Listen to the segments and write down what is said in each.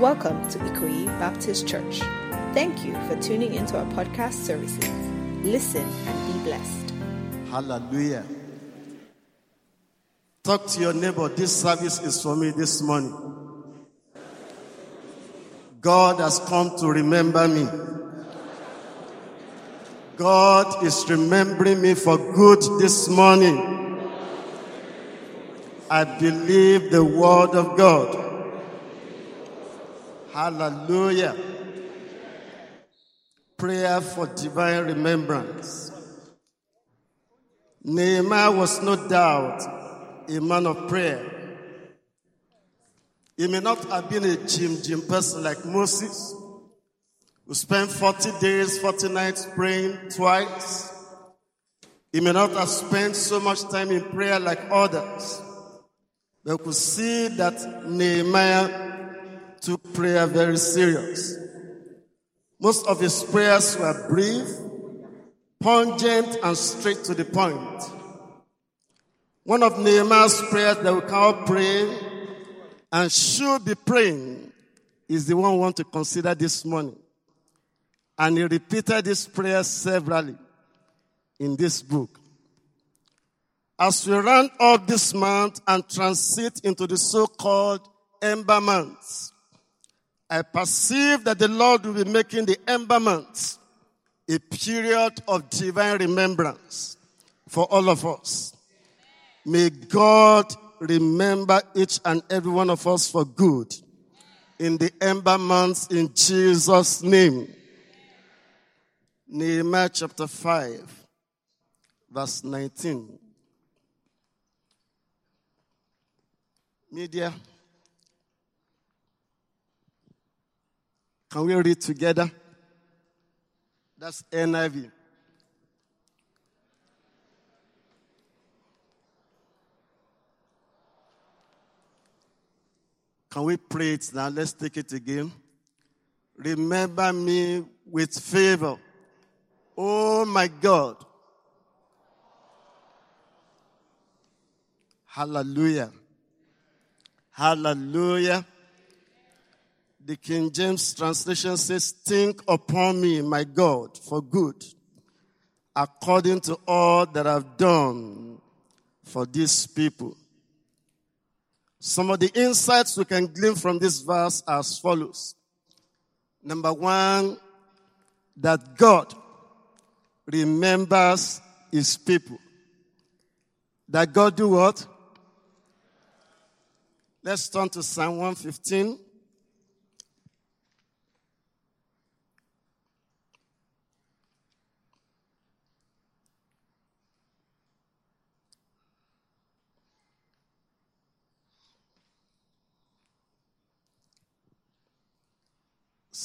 Welcome to Ikoyi Baptist Church. Thank you for tuning into our podcast services. Listen and be blessed. Hallelujah. Talk to your neighbor. This service is for me this morning. God has come to remember me. God is remembering me for good this morning. I believe the word of God. Hallelujah. Prayer for divine remembrance. Nehemiah was no doubt a man of prayer. He may not have been a Jim Jim person like Moses, who spent 40 days, 40 nights praying twice. He may not have spent so much time in prayer like others. But we could see that Nehemiah took prayer very serious. Most of his prayers were brief, pungent, and straight to the point. One of Nehemiah's prayers that we call praying and should be praying is the one we want to consider this morning. And he repeated this prayer severally in this book. As we round up this month and transit into the so-called ember months, I perceive that the Lord will be making the months a period of divine remembrance for all of us. May God remember each and every one of us for good in the ember months in Jesus' name. Nehemiah chapter 5, verse 19. Media. Can we read together? That's NIV. Can we pray it now? Let's take it again. Remember me with favor. Oh my God. Hallelujah. Hallelujah. The King James translation says, Think upon me, my God, for good, according to all that I've done for these people. Some of the insights we can glean from this verse are as follows. Number one, that God remembers his people. That God do what? Let's turn to Psalm 115.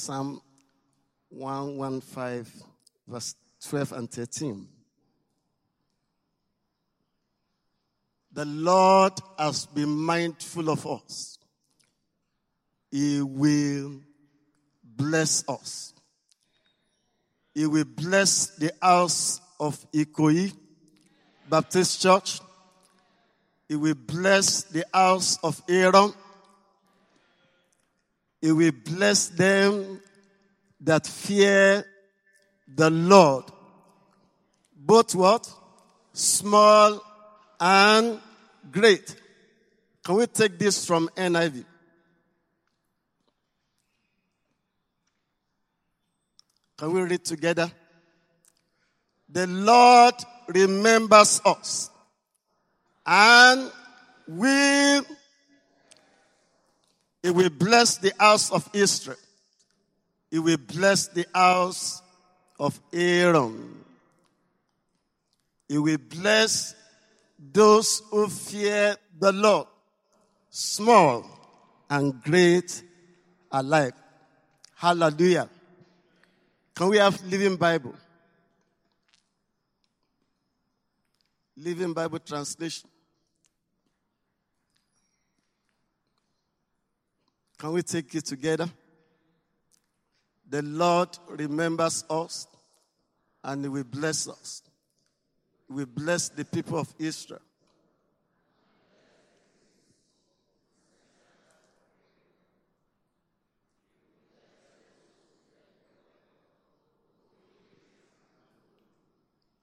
Psalm 115, verse 12 and 13. The Lord has been mindful of us. He will bless us. He will bless the house of Ikoyi Baptist Church. He will bless the house of Aaron. He will bless them that fear the Lord. Both what? Small and great. Can we take this from NIV? Can we read together? The Lord remembers us and will he will bless the house of Israel. It will bless the house of Aaron. It will bless those who fear the Lord, small and great alike. Hallelujah. Can we have Living Bible? Living Bible translation. Can we take it together? The Lord remembers us and He will bless us. He will bless the people of Israel.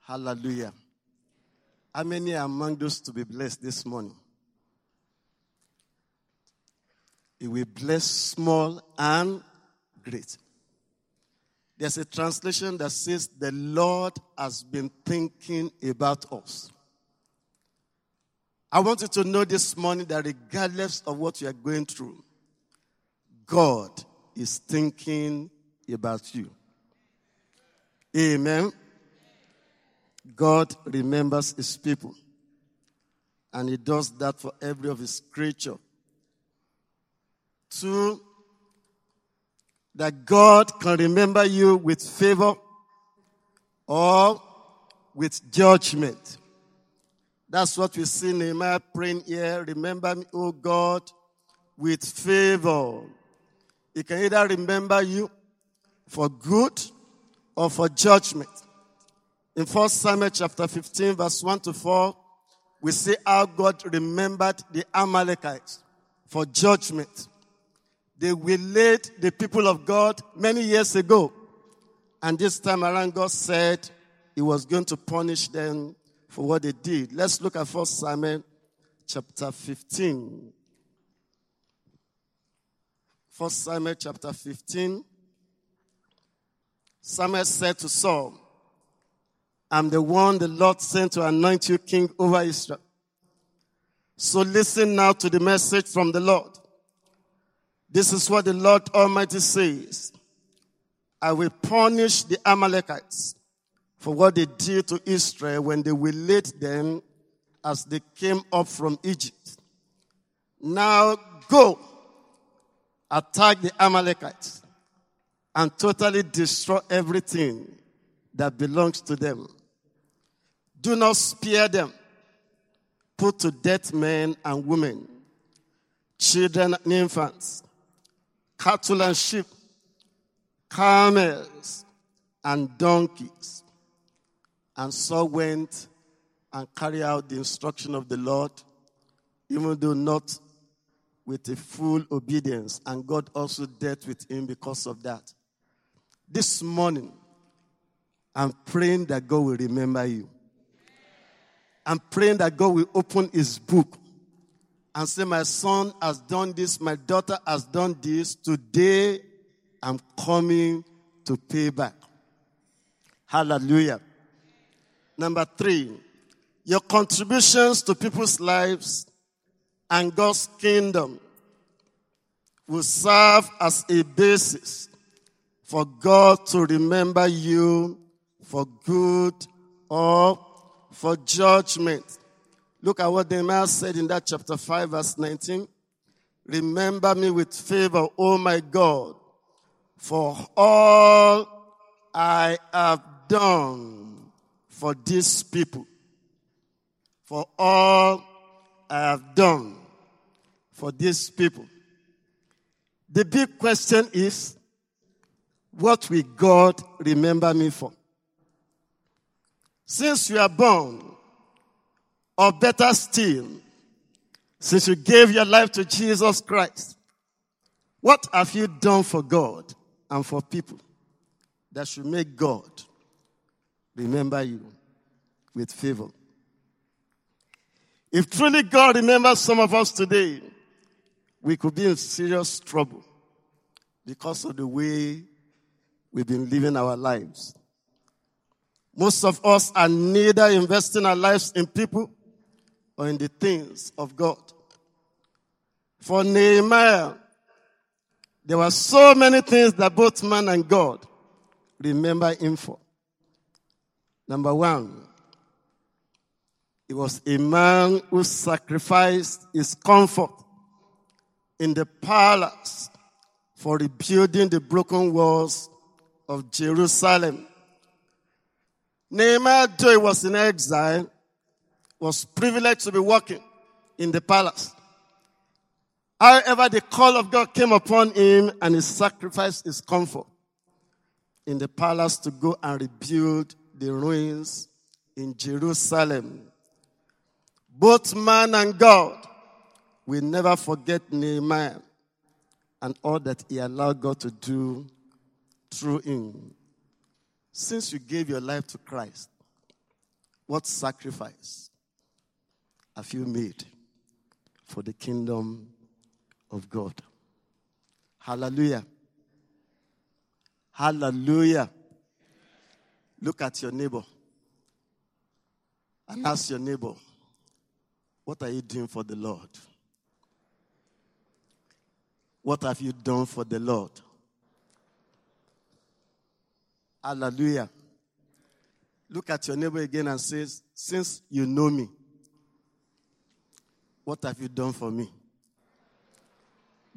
Hallelujah. How many among those to be blessed this morning? He will bless small and great. There's a translation that says, The Lord has been thinking about us. I want you to know this morning that regardless of what you are going through, God is thinking about you. Amen. God remembers his people. And he does that for every of his creature. Two, that God can remember you with favor or with judgment. That's what we see Nehemiah praying here. Remember me, O God, with favor. He can either remember you for good or for judgment. In 1 Samuel chapter 15, verse 1 to 4, we see how God remembered the Amalekites for judgment. They waylaid the people of God many years ago. And this time around, God said he was going to punish them for what they did. Let's look at 1 Samuel chapter 15. 1 Samuel chapter 15. Samuel said to Saul, I'm the one the Lord sent to anoint you king over Israel. So listen now to the message from the Lord. This is what the Lord Almighty says. I will punish the Amalekites for what they did to Israel when they waylaid them as they came up from Egypt. Now go, attack the Amalekites and totally destroy everything that belongs to them. Do not spare them. Put to death men and women, children and infants, cattle and sheep, camels and donkeys. And Saul went and carried out the instruction of the Lord, even though not with a full obedience. And God also dealt with him because of that. This morning, I'm praying that God will remember you. I'm praying that God will open his book and say, My son has done this, my daughter has done this. Today, I'm coming to pay back. Hallelujah. Number three, your contributions to people's lives and God's kingdom will serve as a basis for God to remember you for good or for judgment. Look at what Nehemiah said in that chapter 5, verse 19. Remember me with favor, O my God, for all I have done for these people. For all I have done for these people. The big question is, what will God remember me for? Since you are born, or better still, since you gave your life to Jesus Christ, what have you done for God and for people that should make God remember you with favor? If truly God remembers some of us today, we could be in serious trouble because of the way we've been living our lives. Most of us are neither investing our lives in people or in the things of God. For Nehemiah, there were so many things that both man and God remember him for. Number one, he was a man who sacrificed his comfort in the palace for rebuilding the broken walls of Jerusalem. Nehemiah, though he was in exile, was privileged to be working in the palace. However, the call of God came upon him and he sacrificed his comfort in the palace to go and rebuild the ruins in Jerusalem. Both man and God will never forget Nehemiah and all that he allowed God to do through him. Since you gave your life to Christ, What sacrifice have you made for the kingdom of God? Hallelujah. Hallelujah. Look at your neighbor and ask your neighbor, What are you doing for the Lord? What have you done for the Lord? Hallelujah. Look at your neighbor again and say, Since you know me, what have you done for me?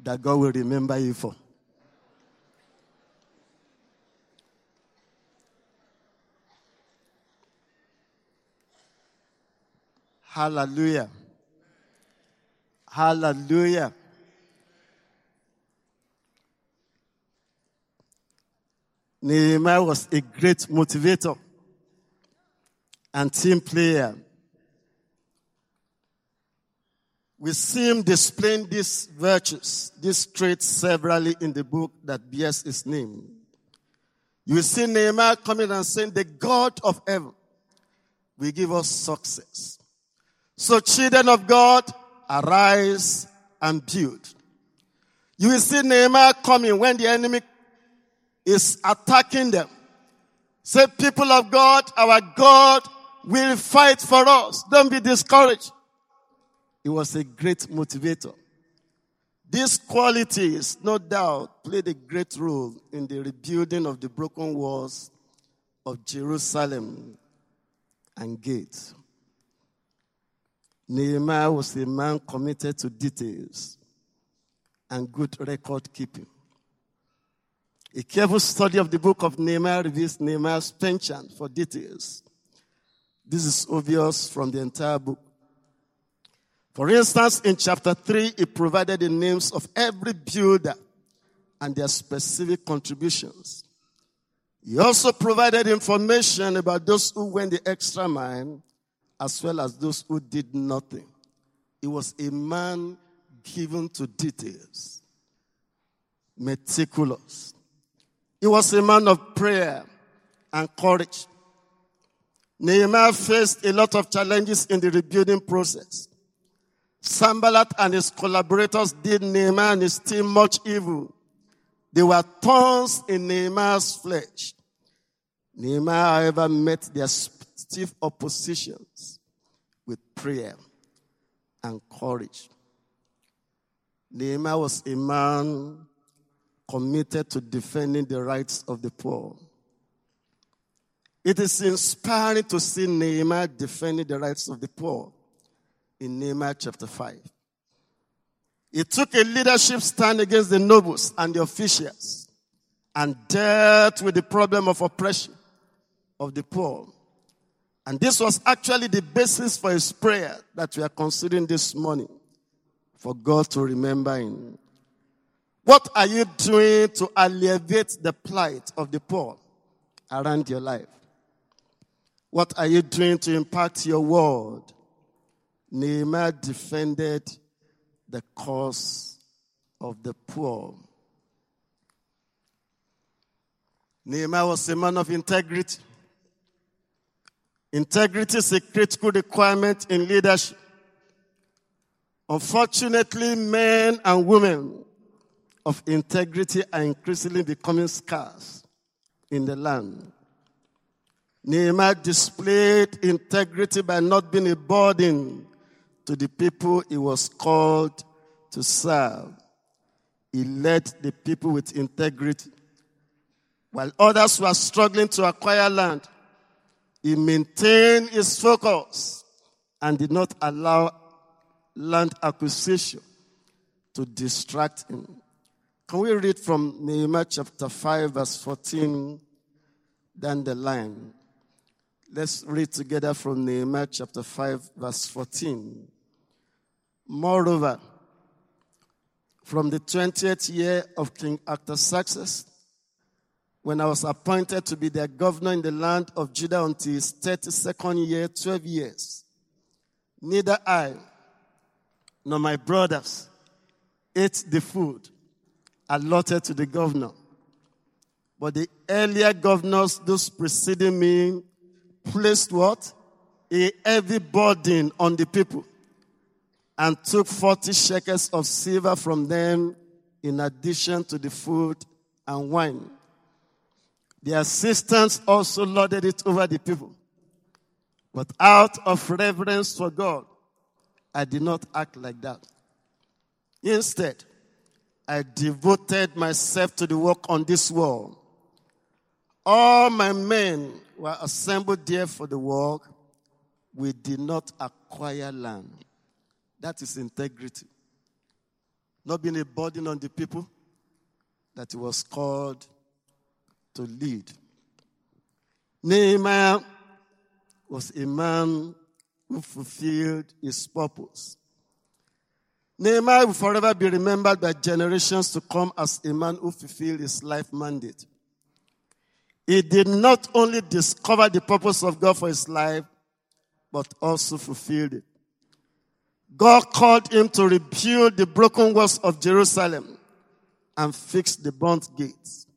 That God will remember you for. Hallelujah. Hallelujah. Nehemiah was a great motivator and team player. We see him displaying these virtues, these traits severally in the book that bears his name. You see Nehemiah coming and saying, the God of heaven will give us success. So children of God, arise and build. You will see Nehemiah coming when the enemy is attacking them. Say, people of God, our God will fight for us. Don't be discouraged. He was a great motivator. These qualities, no doubt, played a great role in the rebuilding of the broken walls of Jerusalem and gates. Nehemiah was a man committed to details and good record keeping. A careful study of the book of Nehemiah reveals Nehemiah's penchant for details. This is obvious from the entire book. For instance, in chapter 3, he provided the names of every builder and their specific contributions. He also provided information about those who went the extra mile as well as those who did nothing. He was a man given to details, meticulous. He was a man of prayer and courage. Nehemiah faced a lot of challenges in the rebuilding process. Sanballat and his collaborators did Nehemiah and his team much evil. They were thorns in Nehemiah's flesh. Nehemiah, however, met their stiff oppositions with prayer and courage. Nehemiah was a man committed to defending the rights of the poor. It is inspiring to see Nehemiah defending the rights of the poor in Nehemiah chapter 5. He took a leadership stand against the nobles and the officials and dealt with the problem of oppression of the poor. And this was actually the basis for his prayer that we are considering this morning for God to remember him. What are you doing to alleviate the plight of the poor around your life? What are you doing to impact your world? Nehemiah defended the cause of the poor. Nehemiah was a man of integrity. Integrity is a critical requirement in leadership. Unfortunately, men and women of integrity are increasingly becoming scarce in the land. Nehemiah displayed integrity by not being a burden to the people he was called to serve. He led the people with integrity. While others were struggling to acquire land, he maintained his focus and did not allow land acquisition to distract him. Can we read from Nehemiah chapter 5, verse 14 down the line? Let's read together from Nehemiah chapter 5, verse 14. Moreover, from the 20th year of King Artaxerxes, when I was appointed to be their governor in the land of Judah until his 32nd year, 12 years, neither I nor my brothers ate the food allotted to the governor. But the earlier governors, those preceding me, placed what? a heavy burden on the people and took 40 shekels of silver from them in addition to the food and wine. The assistants also lorded it over the people. But out of reverence for God, I did not act like that. Instead, I devoted myself to the work on this wall. All my men were assembled there for the work. We did not acquire land. That is integrity. Not being a burden on the people that he was called to lead. Nehemiah was a man who fulfilled his purpose. Nehemiah will forever be remembered by generations to come as a man who fulfilled his life mandate. He did not only discover the purpose of God for his life, but also fulfilled it. God called him to rebuild the broken walls of Jerusalem and fix the burnt gates.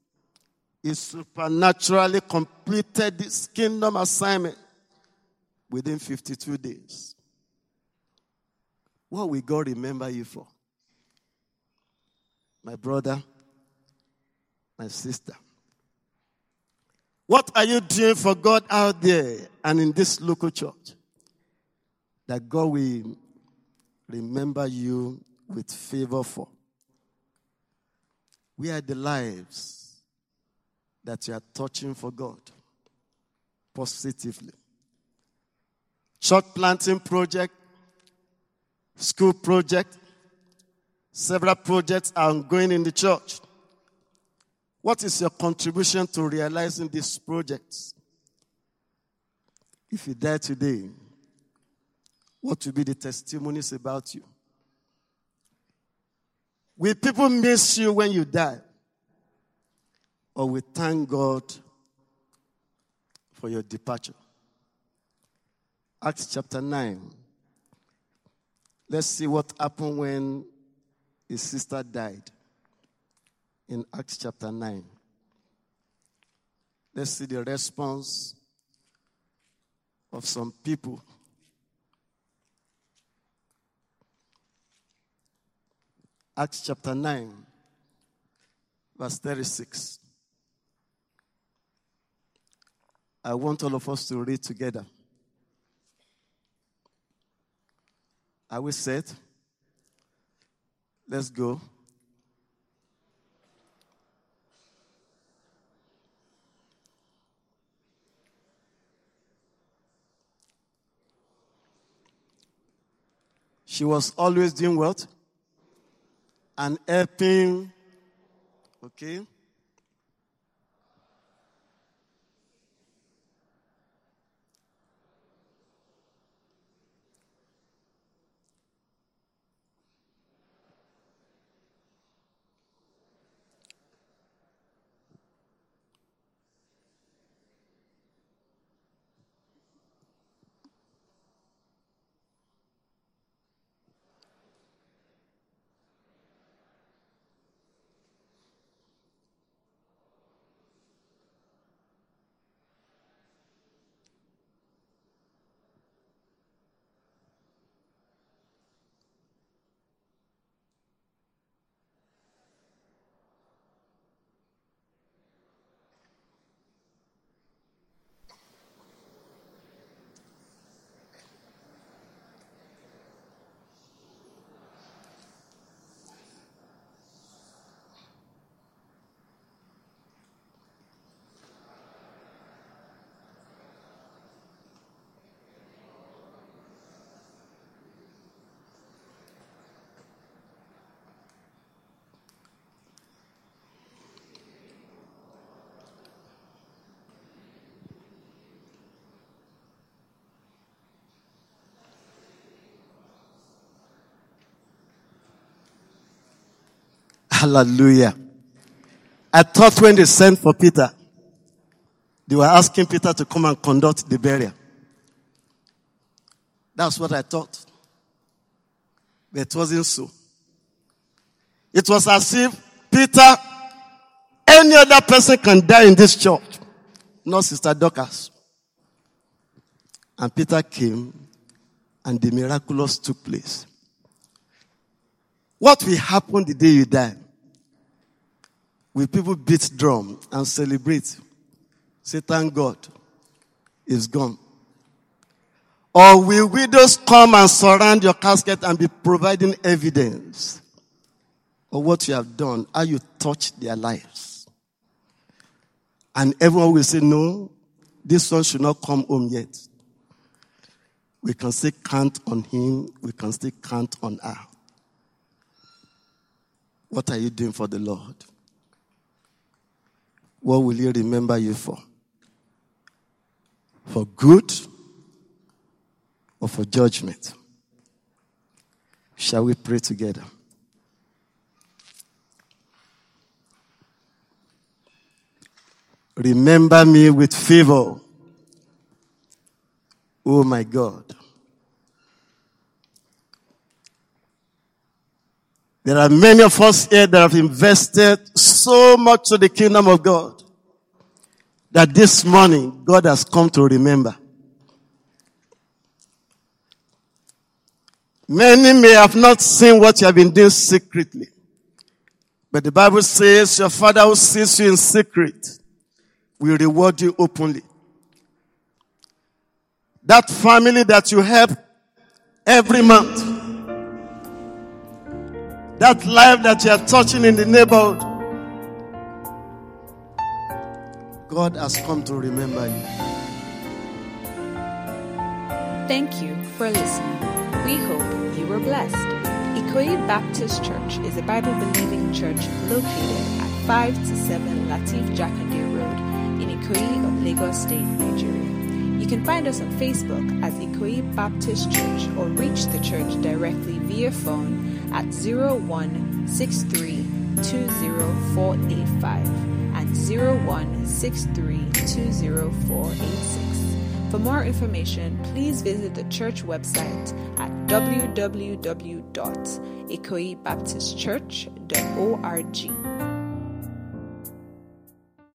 He supernaturally completed this kingdom assignment within 52 days. What will God remember you for? My brother, my sister. What are you doing for God out there and in this local church? That God will remember you with favor for. We are the lives that you are touching for God positively. Church planting project, school project, several projects are ongoing in the church. What is your contribution to realizing these projects? If you die today, what will be the testimonies about you? Will people miss you when you die? Or will thank God for your departure? Acts chapter 9. Let's see what happened when his sister died. In Acts chapter 9. Let's see the response of some people Acts chapter 9, verse 36. I want all of us to read together. Are we set? Let's go. She was always doing what? And helping. Okay? Hallelujah. I thought when they sent for Peter, they were asking Peter to come and conduct the burial. That's what I thought. But it wasn't so. It was as if Peter, any other person can die in this church, not Sister Dorcas. And Peter came, and the miraculous took place. What will happen the day you die? Will people beat drum and celebrate? Say, thank God, it's gone. Or will widows come and surround your casket and be providing evidence of what you have done, how you touched their lives? And everyone will say, no, this one should not come home yet. We can still count on him. We can still count on her. What are you doing for the Lord? What will he remember you for? For good or for judgment? Shall we pray together? Remember me with favor. Oh my God. There are many of us here that have invested so much to the kingdom of God that this morning God has come to remember. Many may have not seen what you have been doing secretly. But the Bible says your father who sees you in secret will reward you openly. That family that you help every month. That life that you are touching in the neighborhood. God has come to remember you. Thank you for listening. We hope you were blessed. Ikoyi Baptist Church is a Bible believing church located at 5 to 7 Lateef Jakande Road in Ikoyi, of Lagos State, Nigeria. You can find us on Facebook as Ikoyi Baptist Church or reach the church directly via phone at 0163204485 and 0163204486. For more information, please visit the church website at www.ikoyibaptistchurch.org.